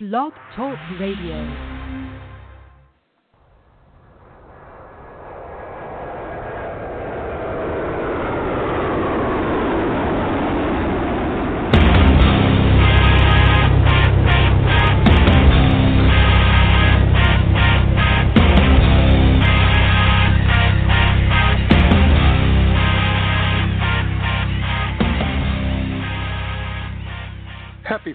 Blog Talk Radio.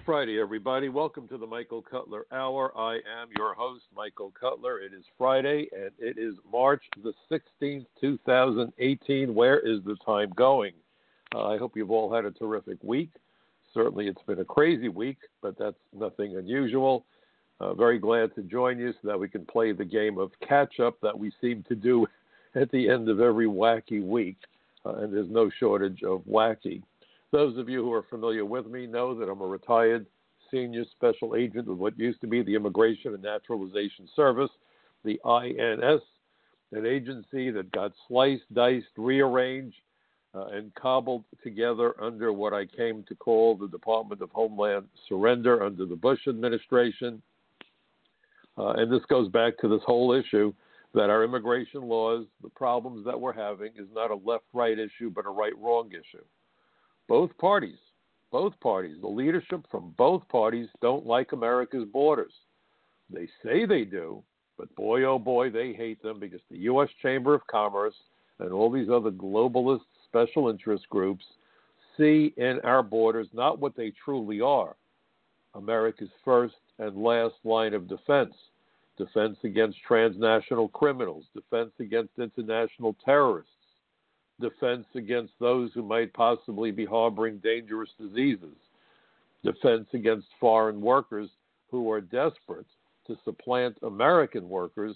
Friday, everybody. Welcome to the Michael Cutler Hour. I am your host, Michael Cutler. It is Friday, and it is March the 16th, 2018. Where is the time going? Uh, I hope you've all had a terrific week. Certainly, it's been a crazy week, but that's nothing unusual. Uh, very glad to join you so that we can play the game of catch up that we seem to do at the end of every wacky week. Uh, and there's no shortage of wacky. Those of you who are familiar with me know that I'm a retired senior special agent with what used to be the Immigration and Naturalization Service, the INS, an agency that got sliced, diced, rearranged, uh, and cobbled together under what I came to call the Department of Homeland Surrender under the Bush administration. Uh, and this goes back to this whole issue that our immigration laws, the problems that we're having, is not a left right issue, but a right wrong issue both parties, both parties, the leadership from both parties don't like America's borders. They say they do, but boy, oh boy, they hate them because the U.S. Chamber of Commerce and all these other globalist special interest groups see in our borders not what they truly are America's first and last line of defense defense against transnational criminals, defense against international terrorists defense against those who might possibly be harboring dangerous diseases, defense against foreign workers who are desperate to supplant American workers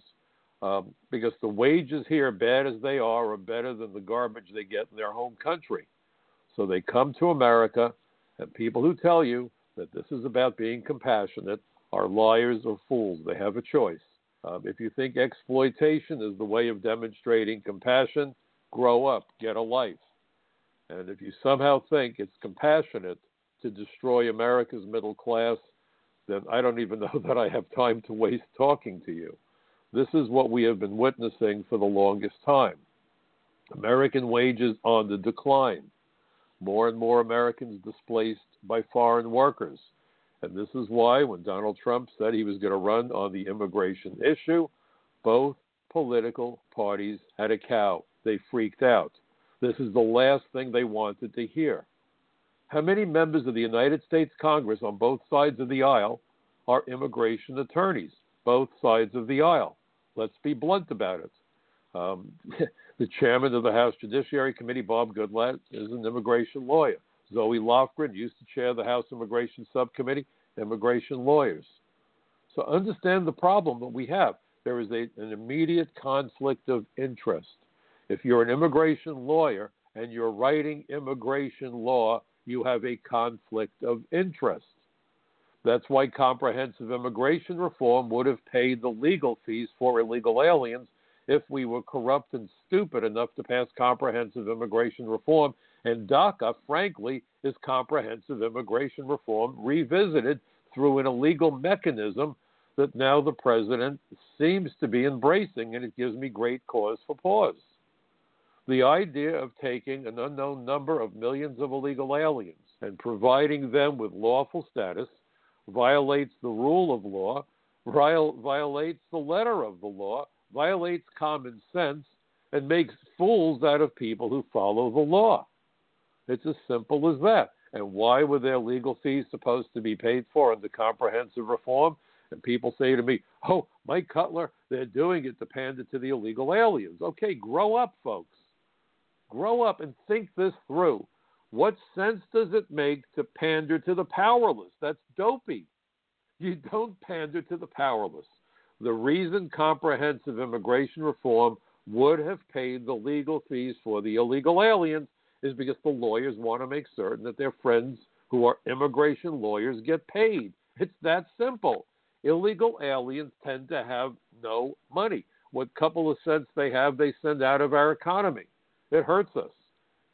um, because the wages here, bad as they are, are better than the garbage they get in their home country. So they come to America, and people who tell you that this is about being compassionate are liars or fools. They have a choice. Um, if you think exploitation is the way of demonstrating compassion, grow up, get a life. And if you somehow think it's compassionate to destroy America's middle class, then I don't even know that I have time to waste talking to you. This is what we have been witnessing for the longest time. American wages on the decline. More and more Americans displaced by foreign workers. And this is why, when Donald Trump said he was going to run on the immigration issue, both political parties had a cow they freaked out. This is the last thing they wanted to hear. How many members of the United States Congress on both sides of the aisle are immigration attorneys? Both sides of the aisle. Let's be blunt about it. Um, the chairman of the House Judiciary Committee, Bob Goodlatte, is an immigration lawyer. Zoe Lofgren used to chair the House Immigration Subcommittee, immigration lawyers. So understand the problem that we have. There is a, an immediate conflict of interest. If you're an immigration lawyer and you're writing immigration law, you have a conflict of interest. That's why comprehensive immigration reform would have paid the legal fees for illegal aliens if we were corrupt and stupid enough to pass comprehensive immigration reform. And DACA, frankly, is comprehensive immigration reform revisited through an illegal mechanism that now the president seems to be embracing, and it gives me great cause for pause. The idea of taking an unknown number of millions of illegal aliens and providing them with lawful status violates the rule of law, violates the letter of the law, violates common sense, and makes fools out of people who follow the law. It's as simple as that. And why were their legal fees supposed to be paid for under comprehensive reform? And people say to me, oh, Mike Cutler, they're doing it to pander to the illegal aliens. Okay, grow up, folks. Grow up and think this through. What sense does it make to pander to the powerless? That's dopey. You don't pander to the powerless. The reason comprehensive immigration reform would have paid the legal fees for the illegal aliens is because the lawyers want to make certain that their friends who are immigration lawyers get paid. It's that simple. Illegal aliens tend to have no money. What couple of cents they have, they send out of our economy. It hurts us.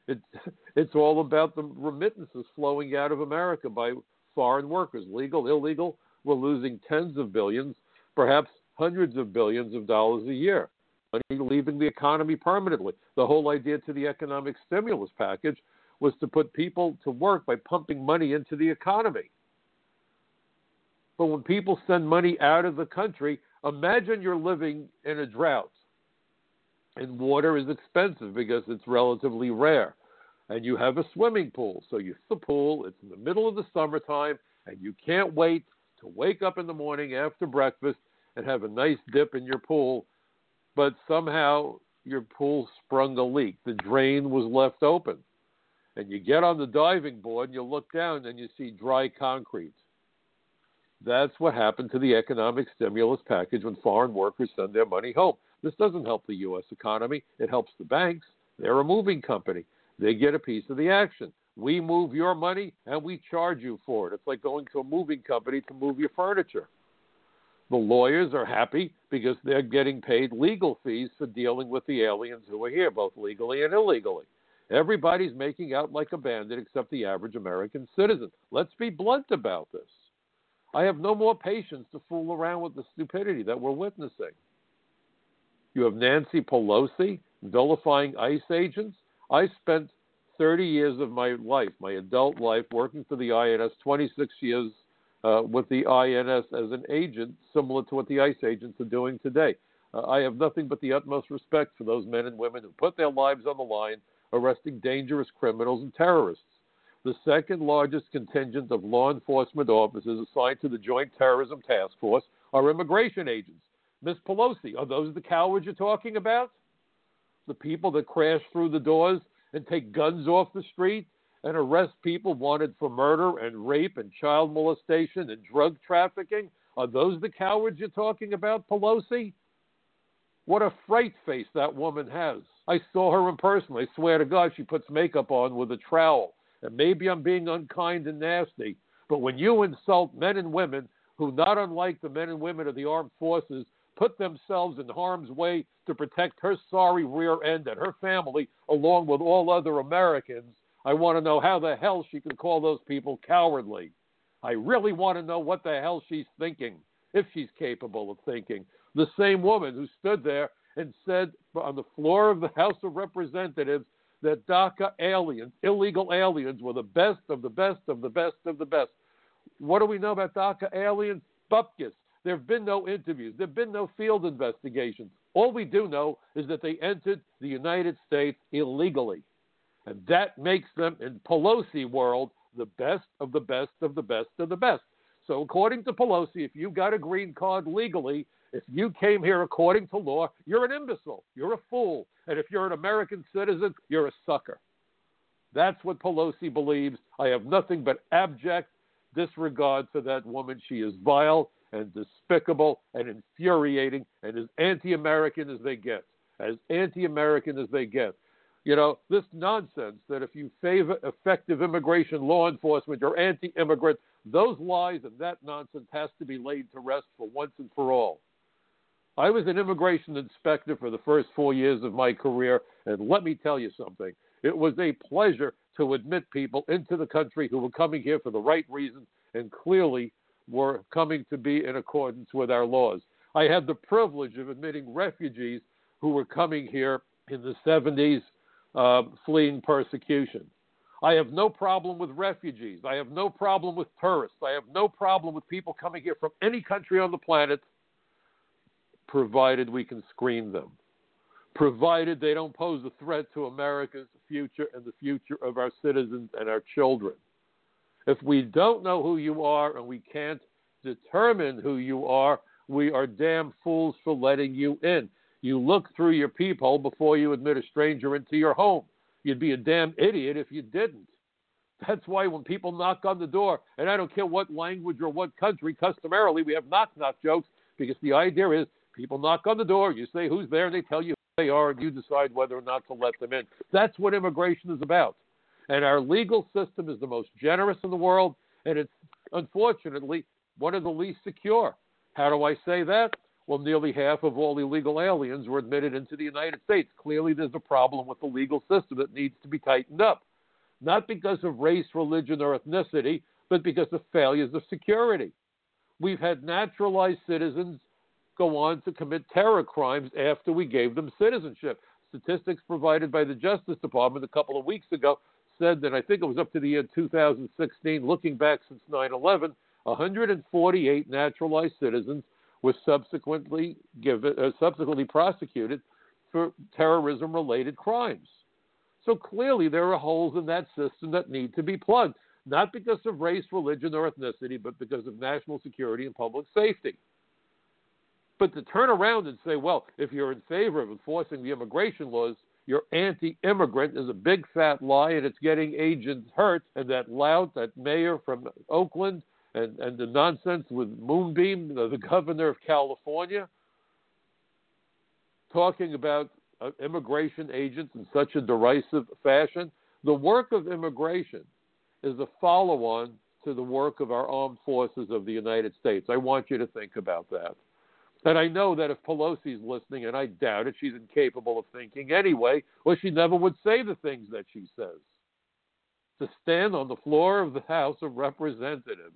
It, it's all about the remittances flowing out of America by foreign workers, legal, illegal. We're losing tens of billions, perhaps hundreds of billions of dollars a year. Money leaving the economy permanently. The whole idea to the economic stimulus package was to put people to work by pumping money into the economy. But when people send money out of the country, imagine you're living in a drought and water is expensive because it's relatively rare. And you have a swimming pool. So you the pool, it's in the middle of the summertime, and you can't wait to wake up in the morning after breakfast and have a nice dip in your pool, but somehow your pool sprung a leak. The drain was left open. And you get on the diving board and you look down and you see dry concrete. That's what happened to the economic stimulus package when foreign workers send their money home. This doesn't help the U.S. economy, it helps the banks. They're a moving company, they get a piece of the action. We move your money and we charge you for it. It's like going to a moving company to move your furniture. The lawyers are happy because they're getting paid legal fees for dealing with the aliens who are here, both legally and illegally. Everybody's making out like a bandit except the average American citizen. Let's be blunt about this. I have no more patience to fool around with the stupidity that we're witnessing. You have Nancy Pelosi vilifying ICE agents. I spent 30 years of my life, my adult life, working for the INS, 26 years uh, with the INS as an agent, similar to what the ICE agents are doing today. Uh, I have nothing but the utmost respect for those men and women who put their lives on the line arresting dangerous criminals and terrorists. The second largest contingent of law enforcement officers assigned to the Joint Terrorism Task Force are immigration agents. Miss Pelosi, are those the cowards you're talking about? The people that crash through the doors and take guns off the street and arrest people wanted for murder and rape and child molestation and drug trafficking? Are those the cowards you're talking about, Pelosi? What a fright face that woman has. I saw her in person. I swear to God, she puts makeup on with a trowel. And maybe I'm being unkind and nasty, but when you insult men and women who, not unlike the men and women of the armed forces, put themselves in harm's way to protect her sorry rear end and her family, along with all other Americans, I want to know how the hell she can call those people cowardly. I really want to know what the hell she's thinking, if she's capable of thinking. The same woman who stood there and said on the floor of the House of Representatives that DACA aliens, illegal aliens, were the best of the best of the best of the best. What do we know about DACA aliens? Bupkis. There have been no interviews. There have been no field investigations. All we do know is that they entered the United States illegally. And that makes them, in Pelosi world, the best of the best of the best of the best. So, according to Pelosi, if you got a green card legally, if you came here according to law, you're an imbecile. You're a fool. And if you're an American citizen, you're a sucker. That's what Pelosi believes. I have nothing but abject disregard for that woman. She is vile and despicable and infuriating and as anti American as they get. As anti American as they get. You know, this nonsense that if you favor effective immigration law enforcement, you're anti immigrant, those lies and that nonsense has to be laid to rest for once and for all. I was an immigration inspector for the first four years of my career, and let me tell you something. It was a pleasure to admit people into the country who were coming here for the right reasons and clearly were coming to be in accordance with our laws. I had the privilege of admitting refugees who were coming here in the 70s uh, fleeing persecution. I have no problem with refugees. I have no problem with tourists. I have no problem with people coming here from any country on the planet provided we can screen them, provided they don't pose a threat to America's future and the future of our citizens and our children. If we don't know who you are and we can't determine who you are, we are damn fools for letting you in. You look through your peephole before you admit a stranger into your home. You'd be a damn idiot if you didn't. That's why when people knock on the door, and I don't care what language or what country, customarily we have knock knock jokes because the idea is people knock on the door, you say who's there, and they tell you who they are, and you decide whether or not to let them in. That's what immigration is about. And our legal system is the most generous in the world, and it's unfortunately one of the least secure. How do I say that? Well, nearly half of all illegal aliens were admitted into the United States. Clearly, there's a problem with the legal system that needs to be tightened up. Not because of race, religion, or ethnicity, but because of failures of security. We've had naturalized citizens go on to commit terror crimes after we gave them citizenship. Statistics provided by the Justice Department a couple of weeks ago said that I think it was up to the year 2016, looking back since 9 11, 148 naturalized citizens were subsequently given, uh, subsequently prosecuted for terrorism related crimes. So clearly there are holes in that system that need to be plugged, not because of race, religion, or ethnicity, but because of national security and public safety. But to turn around and say, well, if you're in favor of enforcing the immigration laws, you're anti-immigrant is a big fat lie, and it's getting agents hurt. And that lout, that mayor from Oakland, and, and the nonsense with Moonbeam, the, the governor of California, talking about uh, immigration agents in such a derisive fashion. The work of immigration is a follow on to the work of our armed forces of the United States. I want you to think about that. And I know that if Pelosi's listening, and I doubt it, she's incapable of thinking anyway, or she never would say the things that she says. To stand on the floor of the House of Representatives.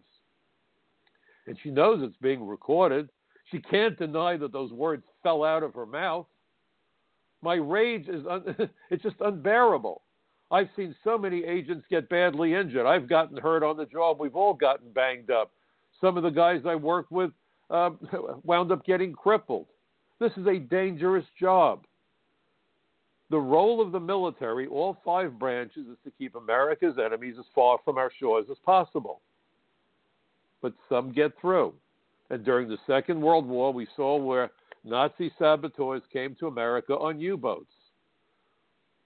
And she knows it's being recorded. She can't deny that those words fell out of her mouth. My rage is un- it's just unbearable. I've seen so many agents get badly injured. I've gotten hurt on the job. We've all gotten banged up. Some of the guys I work with uh, wound up getting crippled. This is a dangerous job. The role of the military, all five branches, is to keep America's enemies as far from our shores as possible. But some get through. And during the Second World War, we saw where Nazi saboteurs came to America on U boats.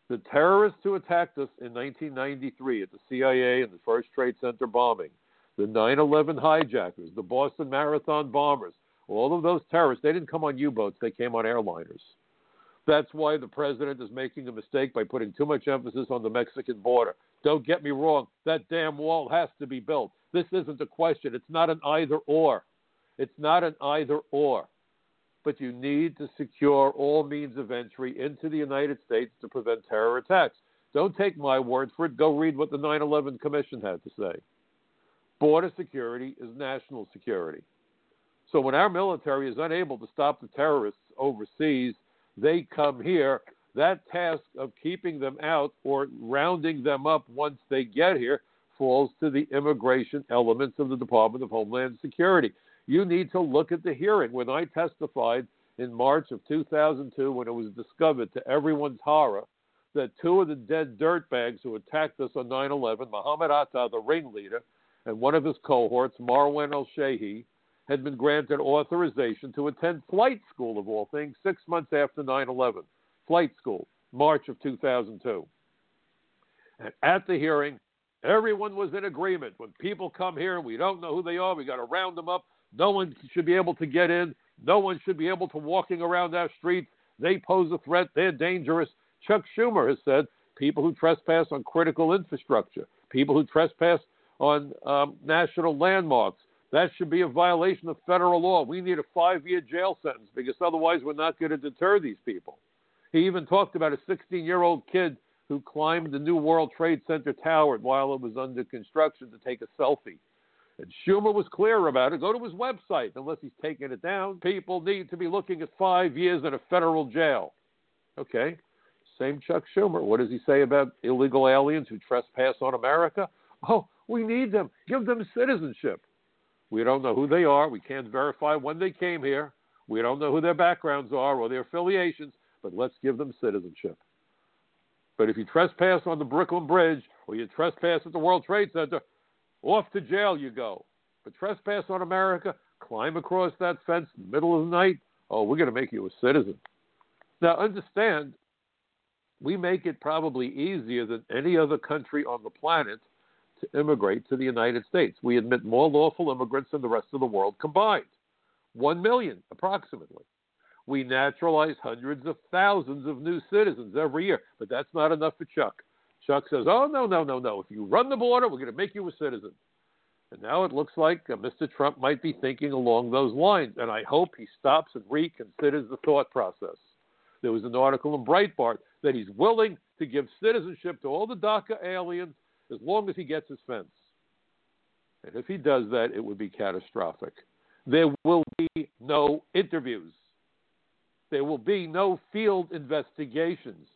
The terrorists who attacked us in 1993 at the CIA and the First Trade Center bombing the 9 11 hijackers, the Boston Marathon bombers, all of those terrorists, they didn't come on U boats, they came on airliners. That's why the president is making a mistake by putting too much emphasis on the Mexican border. Don't get me wrong, that damn wall has to be built. This isn't a question. It's not an either or. It's not an either or. But you need to secure all means of entry into the United States to prevent terror attacks. Don't take my word for it. Go read what the 9 11 Commission had to say. Border security is national security. So when our military is unable to stop the terrorists overseas, they come here. That task of keeping them out or rounding them up once they get here falls to the immigration elements of the Department of Homeland Security. You need to look at the hearing. When I testified in March of 2002, when it was discovered to everyone's horror that two of the dead dirtbags who attacked us on 9 11, Muhammad Atta, the ringleader, and one of his cohorts, Marwan al Shehhi, had been granted authorization to attend flight school, of all things, six months after 9 11. Flight school, March of 2002. And at the hearing, everyone was in agreement. When people come here we don't know who they are, we got to round them up. No one should be able to get in. No one should be able to walking around our streets. They pose a threat. They're dangerous. Chuck Schumer has said people who trespass on critical infrastructure, people who trespass on um, national landmarks. That should be a violation of federal law. We need a five year jail sentence because otherwise we're not going to deter these people. He even talked about a 16 year old kid who climbed the New World Trade Center tower while it was under construction to take a selfie. And Schumer was clear about it. Go to his website, unless he's taken it down. People need to be looking at five years in a federal jail. Okay. Same Chuck Schumer. What does he say about illegal aliens who trespass on America? Oh, we need them. Give them citizenship. We don't know who they are. We can't verify when they came here. We don't know who their backgrounds are or their affiliations, but let's give them citizenship. But if you trespass on the Brooklyn Bridge or you trespass at the World Trade Center, off to jail you go. But trespass on America, climb across that fence in the middle of the night, oh, we're going to make you a citizen. Now, understand, we make it probably easier than any other country on the planet to immigrate to the United States. We admit more lawful immigrants than the rest of the world combined 1 million approximately. We naturalize hundreds of thousands of new citizens every year, but that's not enough for Chuck. Chuck says, Oh, no, no, no, no. If you run the border, we're going to make you a citizen. And now it looks like uh, Mr. Trump might be thinking along those lines. And I hope he stops and reconsiders the thought process. There was an article in Breitbart that he's willing to give citizenship to all the DACA aliens as long as he gets his fence. And if he does that, it would be catastrophic. There will be no interviews. There will be no field investigations.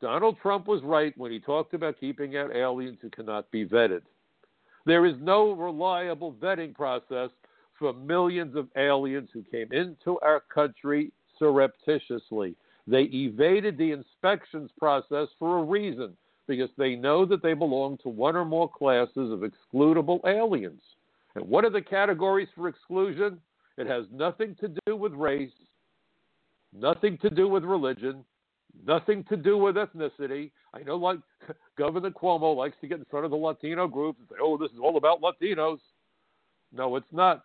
Donald Trump was right when he talked about keeping out aliens who cannot be vetted. There is no reliable vetting process for millions of aliens who came into our country surreptitiously. They evaded the inspections process for a reason because they know that they belong to one or more classes of excludable aliens. And what are the categories for exclusion? It has nothing to do with race, nothing to do with religion, nothing to do with ethnicity. I know, like Governor Cuomo likes to get in front of the Latino groups and say, "Oh, this is all about Latinos." No, it's not,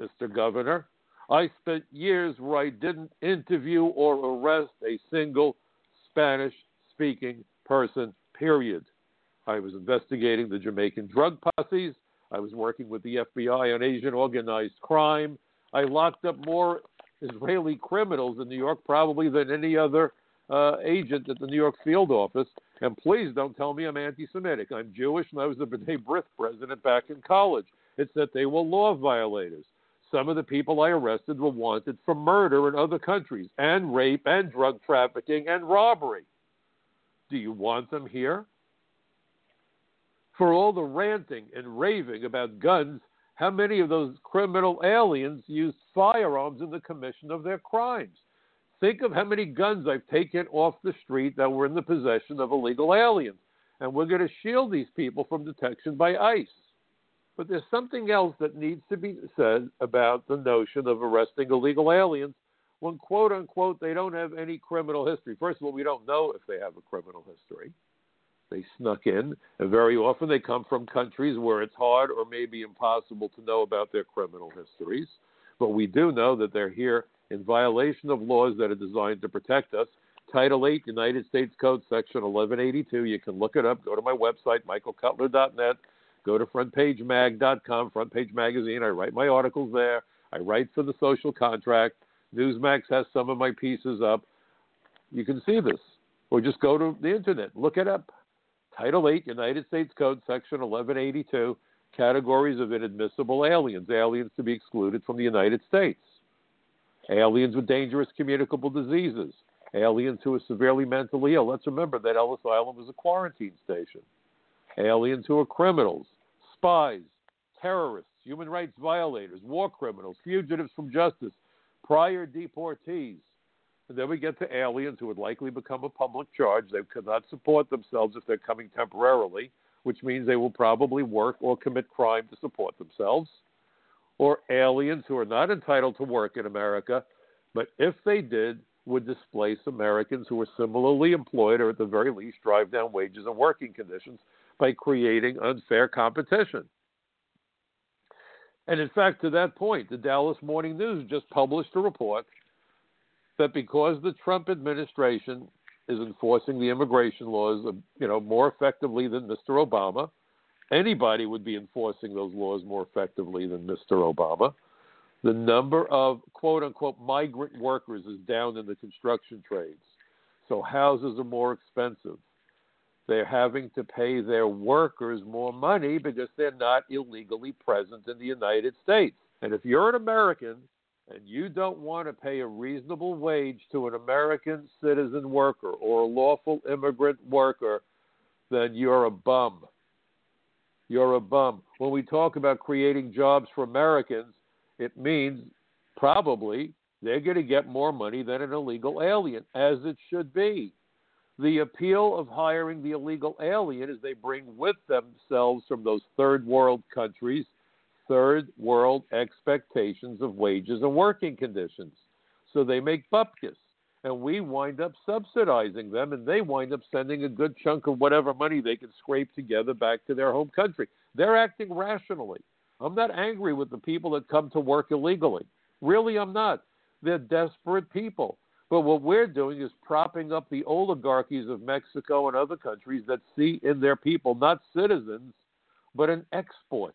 Mr. Governor. I spent years where I didn't interview or arrest a single Spanish-speaking person. Period. I was investigating the Jamaican drug posses. I was working with the FBI on Asian organized crime. I locked up more Israeli criminals in New York probably than any other uh, agent at the New York field office. And please don't tell me I'm anti Semitic. I'm Jewish and I was the B'nai B'rith president back in college. It's that they were law violators. Some of the people I arrested were wanted for murder in other countries, and rape, and drug trafficking, and robbery. Do you want them here? For all the ranting and raving about guns, how many of those criminal aliens used firearms in the commission of their crimes? Think of how many guns I've taken off the street that were in the possession of illegal aliens. And we're going to shield these people from detection by ICE. But there's something else that needs to be said about the notion of arresting illegal aliens when, quote unquote, they don't have any criminal history. First of all, we don't know if they have a criminal history. They snuck in, and very often they come from countries where it's hard or maybe impossible to know about their criminal histories. But we do know that they're here in violation of laws that are designed to protect us. Title 8, United States Code, Section 1182. You can look it up. Go to my website, michaelcutler.net. Go to frontpagemag.com, Front Page Magazine. I write my articles there. I write for the social contract. Newsmax has some of my pieces up. You can see this. Or just go to the internet, look it up. Title 8, United States Code, Section 1182, categories of inadmissible aliens, aliens to be excluded from the United States aliens with dangerous communicable diseases, aliens who are severely mentally ill. Let's remember that Ellis Island was a quarantine station. Aliens who are criminals, spies, terrorists, human rights violators, war criminals, fugitives from justice, prior deportees. And then we get to aliens who would likely become a public charge. They could not support themselves if they're coming temporarily, which means they will probably work or commit crime to support themselves or aliens who are not entitled to work in America, but if they did, would displace Americans who were similarly employed or at the very least drive down wages and working conditions by creating unfair competition. And in fact, to that point, the Dallas Morning News just published a report that because the Trump administration is enforcing the immigration laws, you know, more effectively than Mr. Obama, anybody would be enforcing those laws more effectively than Mr. Obama. The number of quote unquote migrant workers is down in the construction trades. So houses are more expensive. They're having to pay their workers more money because they're not illegally present in the United States. And if you're an American and you don't want to pay a reasonable wage to an American citizen worker or a lawful immigrant worker, then you're a bum you're a bum. When we talk about creating jobs for Americans, it means probably they're going to get more money than an illegal alien, as it should be. The appeal of hiring the illegal alien is they bring with themselves from those third world countries third world expectations of wages and working conditions. So they make bupkis and we wind up subsidizing them, and they wind up sending a good chunk of whatever money they can scrape together back to their home country. They're acting rationally. I'm not angry with the people that come to work illegally. Really, I'm not. They're desperate people. But what we're doing is propping up the oligarchies of Mexico and other countries that see in their people not citizens, but an export.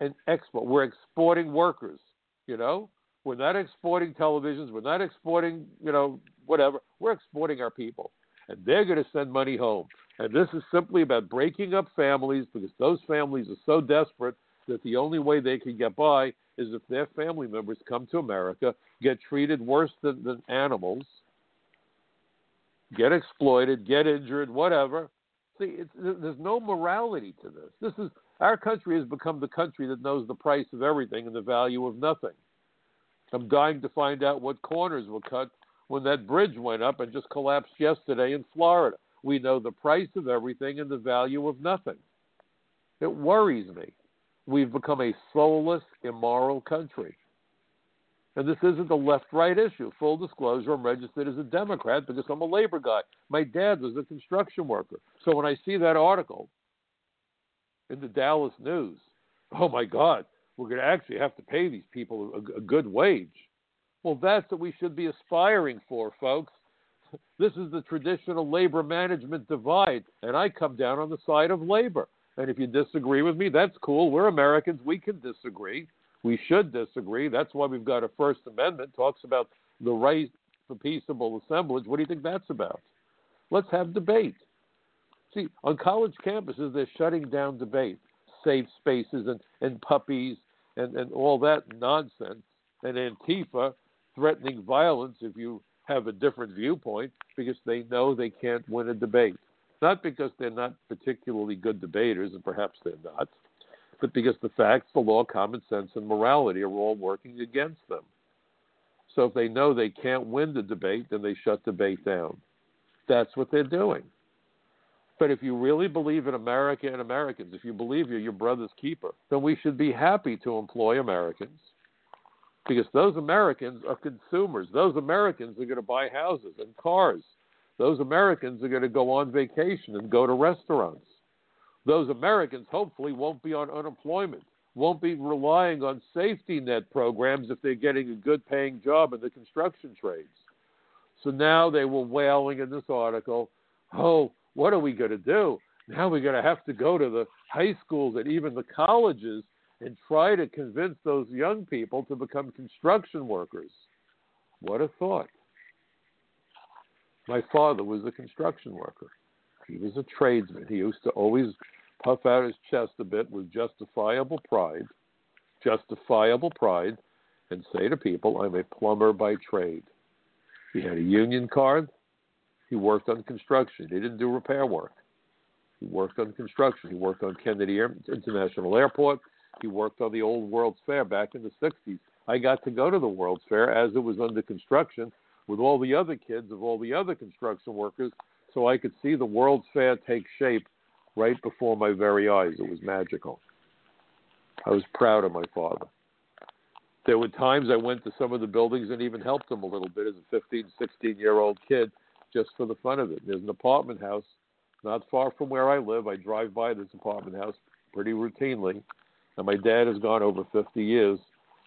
An export. We're exporting workers, you know? We're not exporting televisions. We're not exporting, you know, whatever. We're exporting our people. And they're going to send money home. And this is simply about breaking up families because those families are so desperate that the only way they can get by is if their family members come to America, get treated worse than, than animals, get exploited, get injured, whatever. See, there's no morality to this. This is our country has become the country that knows the price of everything and the value of nothing. I'm dying to find out what corners were cut when that bridge went up and just collapsed yesterday in Florida. We know the price of everything and the value of nothing. It worries me. We've become a soulless, immoral country. And this isn't a left right issue. Full disclosure, I'm registered as a Democrat because I'm a labor guy. My dad was a construction worker. So when I see that article in the Dallas News, oh my God, we're going to actually have to pay these people a, a good wage. Well, that's what we should be aspiring for, folks. This is the traditional labor management divide, and I come down on the side of labor. And if you disagree with me, that's cool. We're Americans. We can disagree. We should disagree. That's why we've got a First Amendment talks about the right for peaceable assemblage. What do you think that's about? Let's have debate. See, on college campuses, they're shutting down debate, safe spaces, and, and puppies, and, and all that nonsense, and Antifa threatening violence if you have a different viewpoint because they know they can't win a debate. Not because they're not particularly good debaters, and perhaps they're not, but because the facts, the law, common sense, and morality are all working against them. So if they know they can't win the debate, then they shut debate down. That's what they're doing. But if you really believe in America and Americans, if you believe you're your brother's keeper, then we should be happy to employ Americans because those Americans are consumers. Those Americans are going to buy houses and cars those Americans are going to go on vacation and go to restaurants. Those Americans hopefully won't be on unemployment, won't be relying on safety net programs if they're getting a good paying job in the construction trades. So now they were wailing in this article, oh, what are we going to do? Now we're going to have to go to the high schools and even the colleges and try to convince those young people to become construction workers. What a thought. My father was a construction worker. He was a tradesman. He used to always puff out his chest a bit with justifiable pride, justifiable pride, and say to people, I'm a plumber by trade. He had a union card. He worked on construction. He didn't do repair work. He worked on construction. He worked on Kennedy International Airport. He worked on the old World's Fair back in the 60s. I got to go to the World's Fair as it was under construction with all the other kids of all the other construction workers so I could see the World's Fair take shape right before my very eyes. It was magical. I was proud of my father. There were times I went to some of the buildings and even helped them a little bit as a 15, 16 year old kid just for the fun of it. There's an apartment house not far from where I live. I drive by this apartment house pretty routinely. And my dad has gone over 50 years.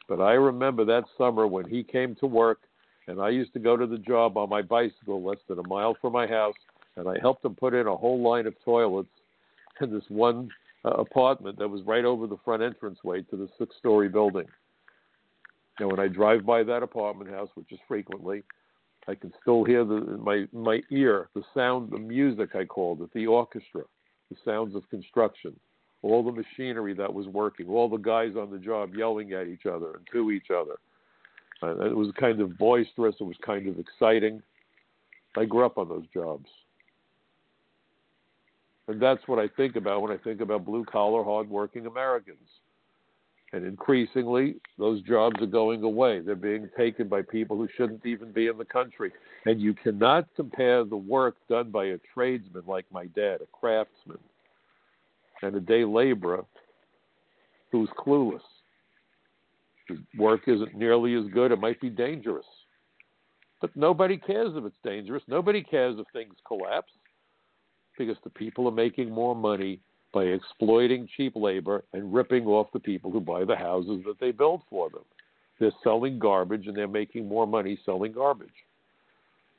But I remember that summer when he came to work and I used to go to the job on my bicycle less than a mile from my house, and I helped them put in a whole line of toilets in this one uh, apartment that was right over the front entranceway to the six story building. And when I drive by that apartment house, which is frequently, I can still hear the my my ear the sound, the music I called it, the orchestra, the sounds of construction, all the machinery that was working, all the guys on the job yelling at each other and to each other. Uh, it was kind of boisterous. It was kind of exciting. I grew up on those jobs. And that's what I think about when I think about blue collar, hardworking Americans. And increasingly, those jobs are going away. They're being taken by people who shouldn't even be in the country. And you cannot compare the work done by a tradesman like my dad, a craftsman, and a day laborer who's clueless work isn't nearly as good. It might be dangerous. But nobody cares if it's dangerous. Nobody cares if things collapse because the people are making more money by exploiting cheap labor and ripping off the people who buy the houses that they build for them. They're selling garbage and they're making more money selling garbage.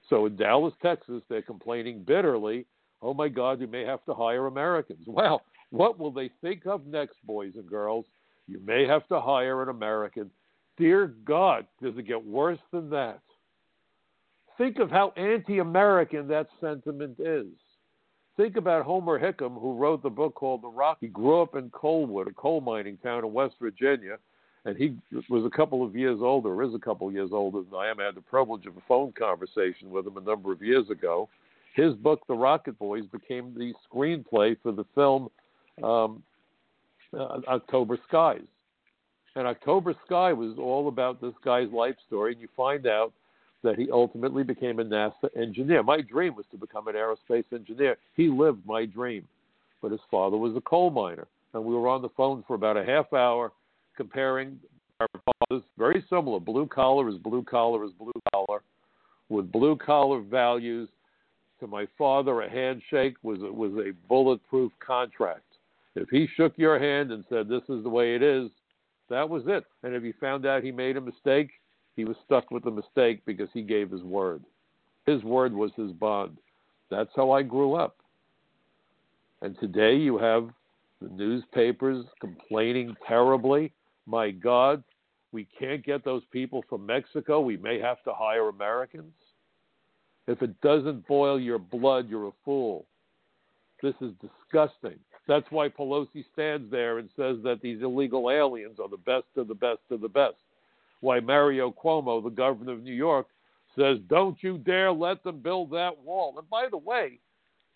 So in Dallas, Texas, they're complaining bitterly, oh my God, we may have to hire Americans. Well, what will they think of next, boys and girls? You may have to hire an American. Dear God, does it get worse than that? Think of how anti American that sentiment is. Think about Homer Hickam, who wrote the book called The Rock. He grew up in Coalwood, a coal mining town in West Virginia, and he was a couple of years older, is a couple of years older than I am. I had the privilege of a phone conversation with him a number of years ago. His book, The Rocket Boys, became the screenplay for the film um, uh, October Skies. And October Sky was all about this guy's life story, and you find out that he ultimately became a NASA engineer. My dream was to become an aerospace engineer. He lived my dream, but his father was a coal miner, and we were on the phone for about a half hour comparing our fathers, very similar. Blue collar is blue collar is blue collar, with blue collar values. To my father, a handshake was was a bulletproof contract. If he shook your hand and said, This is the way it is, that was it. And if he found out he made a mistake, he was stuck with the mistake because he gave his word. His word was his bond. That's how I grew up. And today you have the newspapers complaining terribly. My God, we can't get those people from Mexico. We may have to hire Americans. If it doesn't boil your blood, you're a fool. This is disgusting. That's why Pelosi stands there and says that these illegal aliens are the best of the best of the best. Why Mario Cuomo, the governor of New York, says, Don't you dare let them build that wall. And by the way,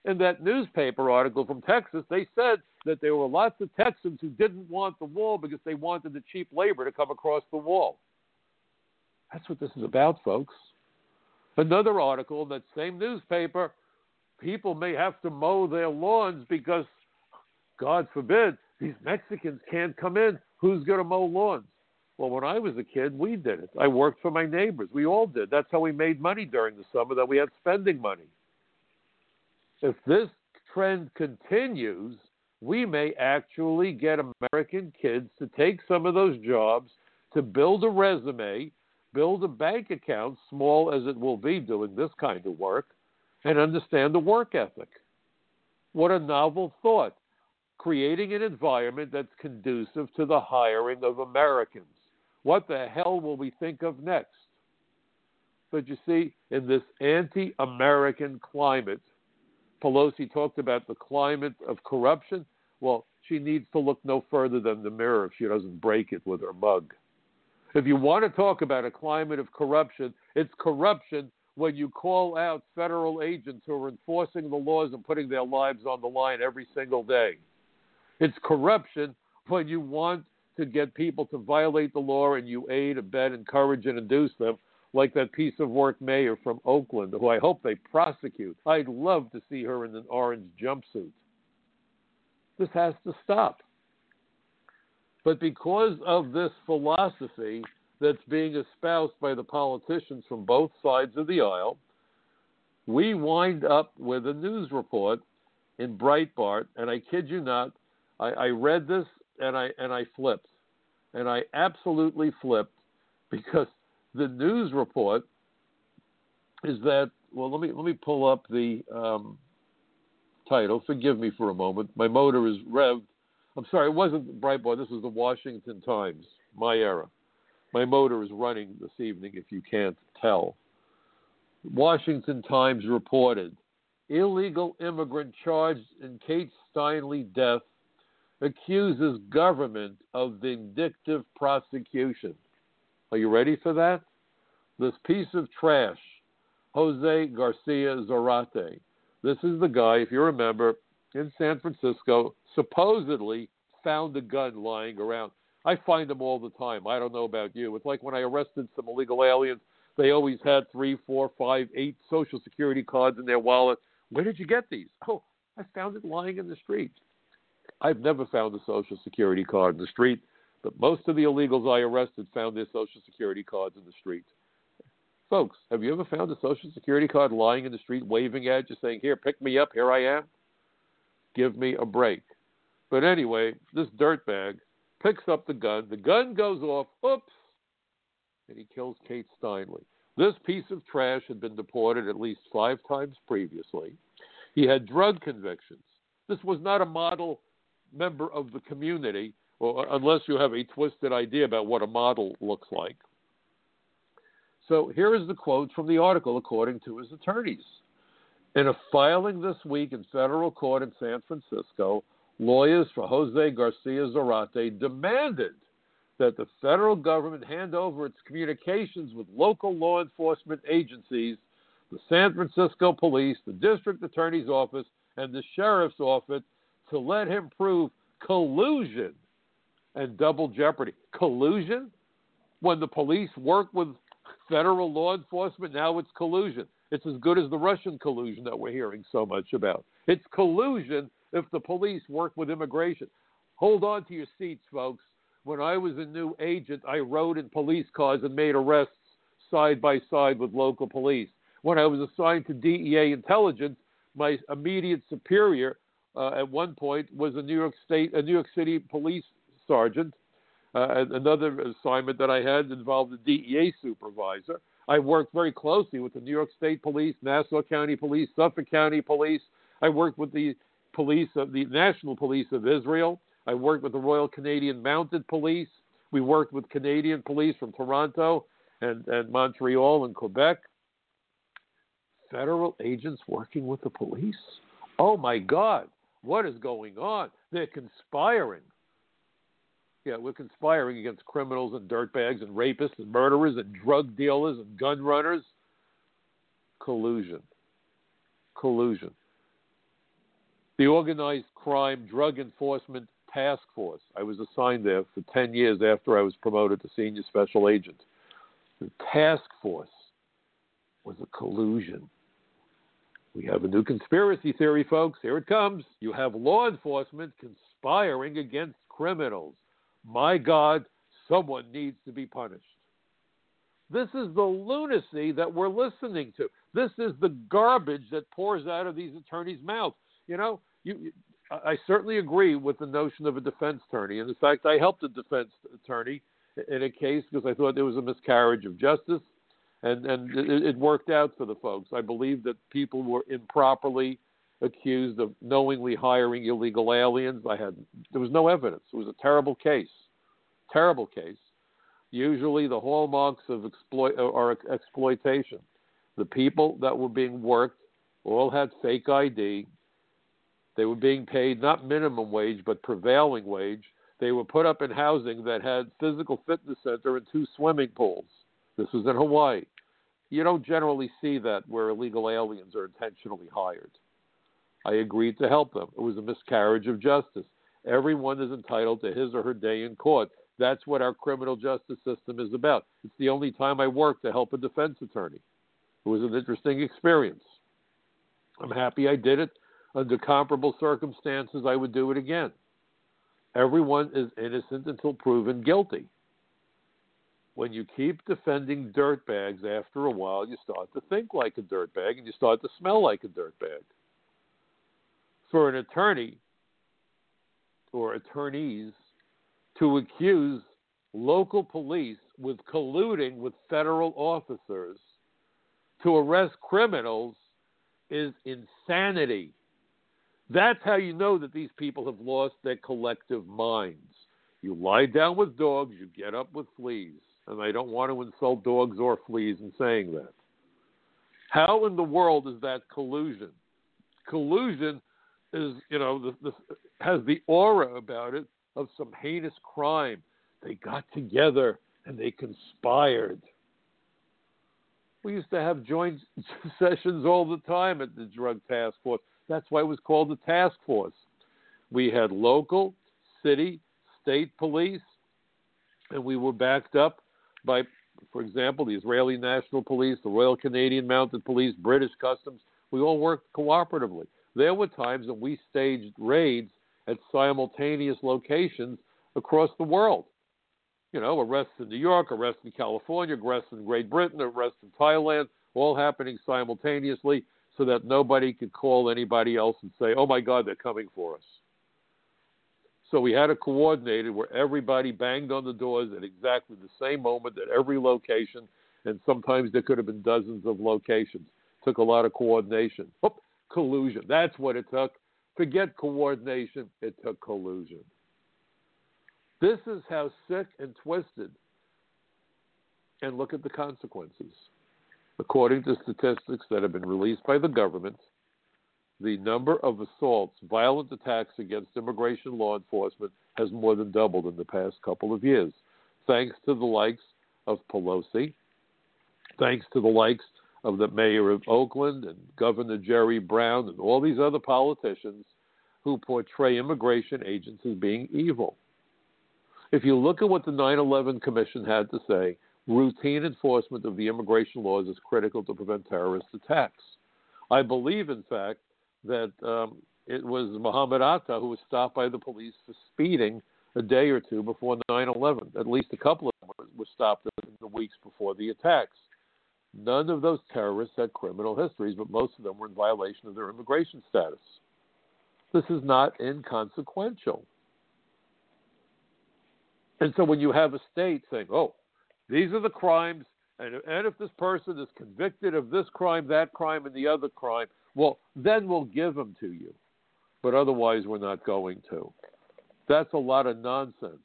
in that newspaper article from Texas, they said that there were lots of Texans who didn't want the wall because they wanted the cheap labor to come across the wall. That's what this is about, folks. Another article in that same newspaper people may have to mow their lawns because God forbid, these Mexicans can't come in. Who's going to mow lawns? Well, when I was a kid, we did it. I worked for my neighbors. We all did. That's how we made money during the summer, that we had spending money. If this trend continues, we may actually get American kids to take some of those jobs to build a resume, build a bank account, small as it will be doing this kind of work, and understand the work ethic. What a novel thought creating an environment that's conducive to the hiring of Americans. What the hell will we think of next? But you see, in this anti American climate, Pelosi talked about the climate of corruption. Well, she needs to look no further than the mirror if she doesn't break it with her mug. If you want to talk about a climate of corruption, it's corruption when you call out federal agents who are enforcing the laws and putting their lives on the line every single day. It's corruption when you want to get people to violate the law and you aid, abet, encourage, and induce them, like that piece of work mayor from Oakland, who I hope they prosecute. I'd love to see her in an orange jumpsuit. This has to stop. But because of this philosophy that's being espoused by the politicians from both sides of the aisle, we wind up with a news report in Breitbart, and I kid you not, I, I read this and I and I flipped, and I absolutely flipped because the news report is that well let me let me pull up the um, title. Forgive me for a moment. My motor is revved. I'm sorry, it wasn't Breitbart. This was the Washington Times. My era. My motor is running this evening. If you can't tell. Washington Times reported illegal immigrant charged in Kate Steinle death accuses government of vindictive prosecution. Are you ready for that? This piece of trash, Jose Garcia Zarate. This is the guy, if you remember, in San Francisco, supposedly found a gun lying around. I find them all the time. I don't know about you. It's like when I arrested some illegal aliens, they always had three, four, five, eight social security cards in their wallet. Where did you get these? Oh, I found it lying in the street. I've never found a Social Security card in the street, but most of the illegals I arrested found their Social Security cards in the street. Folks, have you ever found a Social Security card lying in the street, waving at you, saying, Here, pick me up, here I am? Give me a break. But anyway, this dirtbag picks up the gun. The gun goes off. Oops. And he kills Kate Steinle. This piece of trash had been deported at least five times previously. He had drug convictions. This was not a model member of the community, or unless you have a twisted idea about what a model looks like. So here is the quote from the article, according to his attorneys. In a filing this week in federal court in San Francisco, lawyers for Jose Garcia Zarate demanded that the federal government hand over its communications with local law enforcement agencies, the San Francisco Police, the District Attorney's Office, and the Sheriff's Office to let him prove collusion and double jeopardy. Collusion? When the police work with federal law enforcement, now it's collusion. It's as good as the Russian collusion that we're hearing so much about. It's collusion if the police work with immigration. Hold on to your seats, folks. When I was a new agent, I rode in police cars and made arrests side by side with local police. When I was assigned to DEA intelligence, my immediate superior uh, at one point was a New York State, a New York City police sergeant. Uh, another assignment that I had involved a DEA supervisor. I worked very closely with the New York State Police, Nassau County Police, Suffolk County Police. I worked with the police of the National Police of Israel. I worked with the Royal Canadian Mounted Police. We worked with Canadian police from Toronto and, and Montreal and Quebec. Federal agents working with the police? Oh my God, what is going on? They're conspiring. Yeah, we're conspiring against criminals and dirtbags and rapists and murderers and drug dealers and gun runners. Collusion. Collusion. The Organized Crime Drug Enforcement Task Force. I was assigned there for 10 years after I was promoted to Senior Special Agent. The task force was a collusion. We have a new conspiracy theory, folks. Here it comes. You have law enforcement conspiring against criminals. My God, someone needs to be punished. This is the lunacy that we're listening to. This is the garbage that pours out of these attorneys' mouths. You know, you, I certainly agree with the notion of a defense attorney. And in fact, I helped a defense attorney in a case because I thought there was a miscarriage of justice, and and it, it worked out for the folks. I believe that people were improperly accused of knowingly hiring illegal aliens. I had there was no evidence. It was a terrible case, terrible case. Usually, the hallmarks of exploit are exploitation. The people that were being worked all had fake ID. They were being paid not minimum wage but prevailing wage. They were put up in housing that had physical fitness center and two swimming pools. This was in Hawaii. You don't generally see that where illegal aliens are intentionally hired. I agreed to help them. It was a miscarriage of justice. Everyone is entitled to his or her day in court. That's what our criminal justice system is about. It's the only time I worked to help a defense attorney. It was an interesting experience. I'm happy I did it. Under comparable circumstances, I would do it again. Everyone is innocent until proven guilty. When you keep defending dirtbags, after a while, you start to think like a dirtbag and you start to smell like a dirtbag for an attorney or attorneys to accuse local police with colluding with federal officers to arrest criminals is insanity. That's how you know that these people have lost their collective minds. You lie down with dogs, you get up with fleas. And I don't want to insult dogs or fleas in saying that. How in the world is that collusion? Collusion is you know the, the, has the aura about it of some heinous crime. They got together and they conspired. We used to have joint sessions all the time at the drug task force. That's why it was called the task force. We had local, city, state police, and we were backed up by, for example, the Israeli National Police, the Royal Canadian Mounted Police, British Customs. We all worked cooperatively. There were times when we staged raids at simultaneous locations across the world. You know, arrests in New York, arrests in California, arrests in Great Britain, arrests in Thailand, all happening simultaneously so that nobody could call anybody else and say, oh my God, they're coming for us. So we had it coordinated where everybody banged on the doors at exactly the same moment at every location, and sometimes there could have been dozens of locations. Took a lot of coordination. Collusion. That's what it took. Forget coordination, it took collusion. This is how sick and twisted. And look at the consequences. According to statistics that have been released by the government, the number of assaults, violent attacks against immigration law enforcement has more than doubled in the past couple of years, thanks to the likes of Pelosi, thanks to the likes of the mayor of Oakland and Governor Jerry Brown and all these other politicians who portray immigration agents as being evil. If you look at what the 9 11 Commission had to say, routine enforcement of the immigration laws is critical to prevent terrorist attacks. I believe, in fact, that um, it was Muhammad Atta who was stopped by the police for speeding a day or two before 9 11. At least a couple of them were stopped in the weeks before the attacks. None of those terrorists had criminal histories, but most of them were in violation of their immigration status. This is not inconsequential. And so when you have a state saying, oh, these are the crimes, and, and if this person is convicted of this crime, that crime, and the other crime, well, then we'll give them to you. But otherwise, we're not going to. That's a lot of nonsense.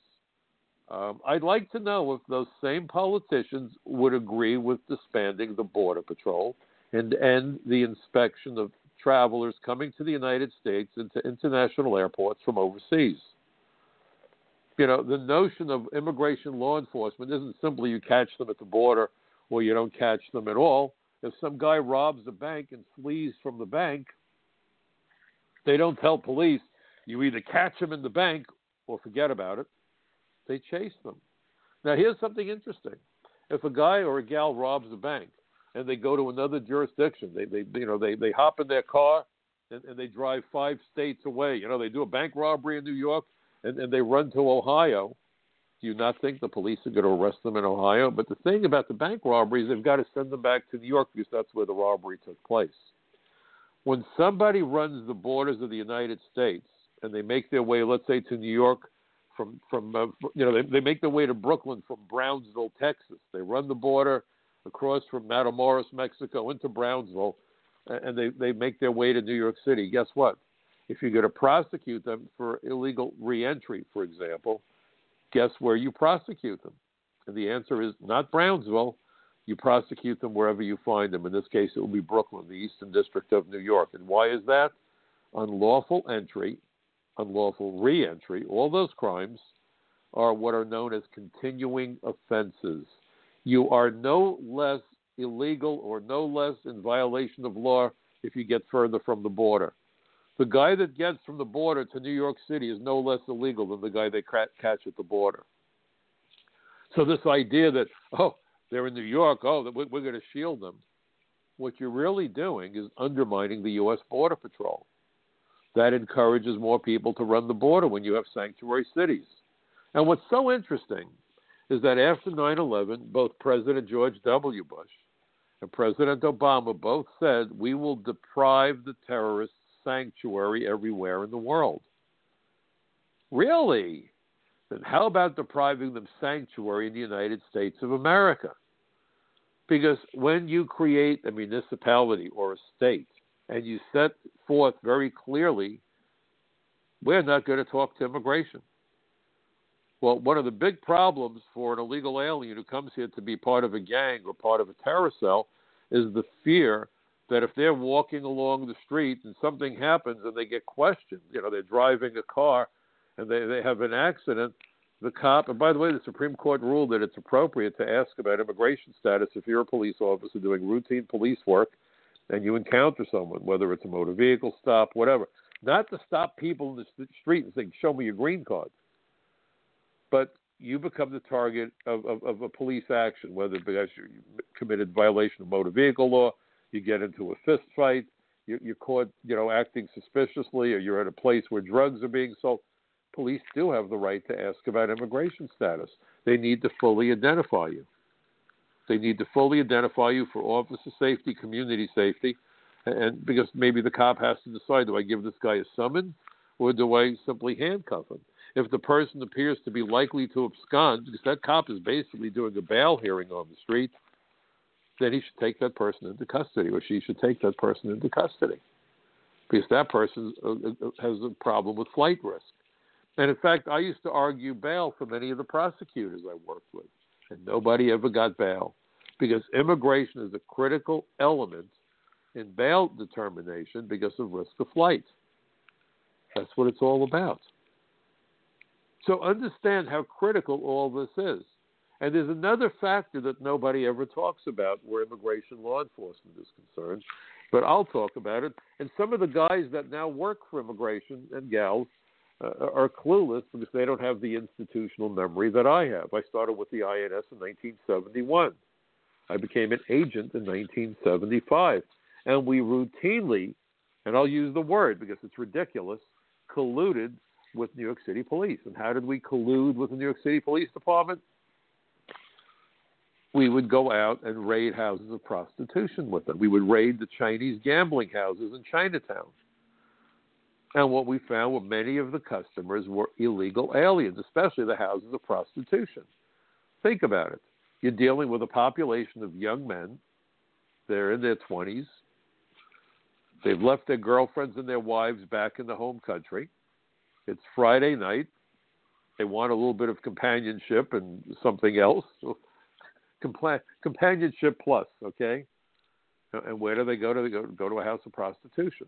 Um, I'd like to know if those same politicians would agree with disbanding the Border Patrol and end the inspection of travelers coming to the United States into international airports from overseas. You know, the notion of immigration law enforcement isn't simply you catch them at the border or you don't catch them at all. If some guy robs a bank and flees from the bank, they don't tell police you either catch him in the bank or forget about it. They chase them. Now, here's something interesting. If a guy or a gal robs a bank and they go to another jurisdiction, they, they you know, they, they hop in their car and, and they drive five states away. You know, they do a bank robbery in New York and, and they run to Ohio. You not think the police are going to arrest them in Ohio? But the thing about the bank robberies, they've got to send them back to New York because that's where the robbery took place. When somebody runs the borders of the United States and they make their way, let's say, to New York from from uh, you know they, they make their way to Brooklyn from Brownsville, Texas. They run the border across from Matamoros, Mexico, into Brownsville, and they they make their way to New York City. Guess what? If you're going to prosecute them for illegal reentry, for example, guess where you prosecute them? And the answer is not Brownsville. You prosecute them wherever you find them. In this case, it will be Brooklyn, the Eastern District of New York. And why is that? Unlawful entry unlawful reentry, all those crimes are what are known as continuing offenses. You are no less illegal or no less in violation of law if you get further from the border. The guy that gets from the border to New York City is no less illegal than the guy they catch at the border. So this idea that oh they're in New York, oh we're going to shield them, what you're really doing is undermining the U.S. Border Patrol that encourages more people to run the border when you have sanctuary cities. And what's so interesting is that after 9 11, both President George W. Bush and President Obama both said we will deprive the terrorists sanctuary everywhere in the world. Really? Then how about depriving them sanctuary in the United States of America? Because when you create a municipality or a state and you set forth very clearly we're not going to talk to immigration. Well, one of the big problems for an illegal alien who comes here to be part of a gang or part of a terror cell is the fear that if they're walking along the street and something happens and they get questioned, you know, they're driving a car and they, they have an accident, the cop, and by the way, the Supreme Court ruled that it's appropriate to ask about immigration status if you're a police officer doing routine police work and you encounter someone, whether it's a motor vehicle stop, whatever, not to stop people in the street and say, "Show me your green card," but you become the target of, of, of a police action, whether because you committed violation of motor vehicle law, you get into a fist fight, you, you're caught, you know, acting suspiciously, or you're at a place where drugs are being sold. Police do have the right to ask about immigration status. They need to fully identify you. They need to fully identify you for officer safety, community safety, and because maybe the cop has to decide: do I give this guy a summons or do I simply handcuff him? if the person appears to be likely to abscond, because that cop is basically doing a bail hearing on the street, then he should take that person into custody, or she should take that person into custody, because that person uh, uh, has a problem with flight risk. And in fact, I used to argue bail for many of the prosecutors I worked with, and nobody ever got bail because immigration is a critical element in bail determination because of risk of flight. That's what it's all about. So understand how critical all this is. And there's another factor that nobody ever talks about where immigration law enforcement is concerned, but I'll talk about it. And some of the guys that now work for immigration and gals uh, are clueless because they don't have the institutional memory that I have. I started with the INS in 1971. I became an agent in 1975. And we routinely, and I'll use the word because it's ridiculous, colluded with New York City police. And how did we collude with the New York City Police Department? We would go out and raid houses of prostitution with them. We would raid the Chinese gambling houses in Chinatown. And what we found were many of the customers were illegal aliens, especially the houses of prostitution. Think about it. You're dealing with a population of young men. They're in their 20s. They've left their girlfriends and their wives back in the home country. It's Friday night. They want a little bit of companionship and something else. Companionship plus, okay? And where do they go to? They go, go to a house of prostitution.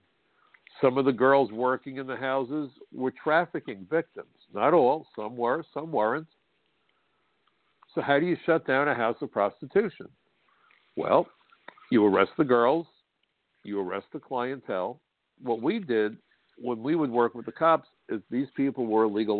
Some of the girls working in the houses were trafficking victims. Not all. Some were, some weren't. So, how do you shut down a house of prostitution? Well, you arrest the girls, you arrest the clientele. What we did when we would work with the cops is these people were illegal.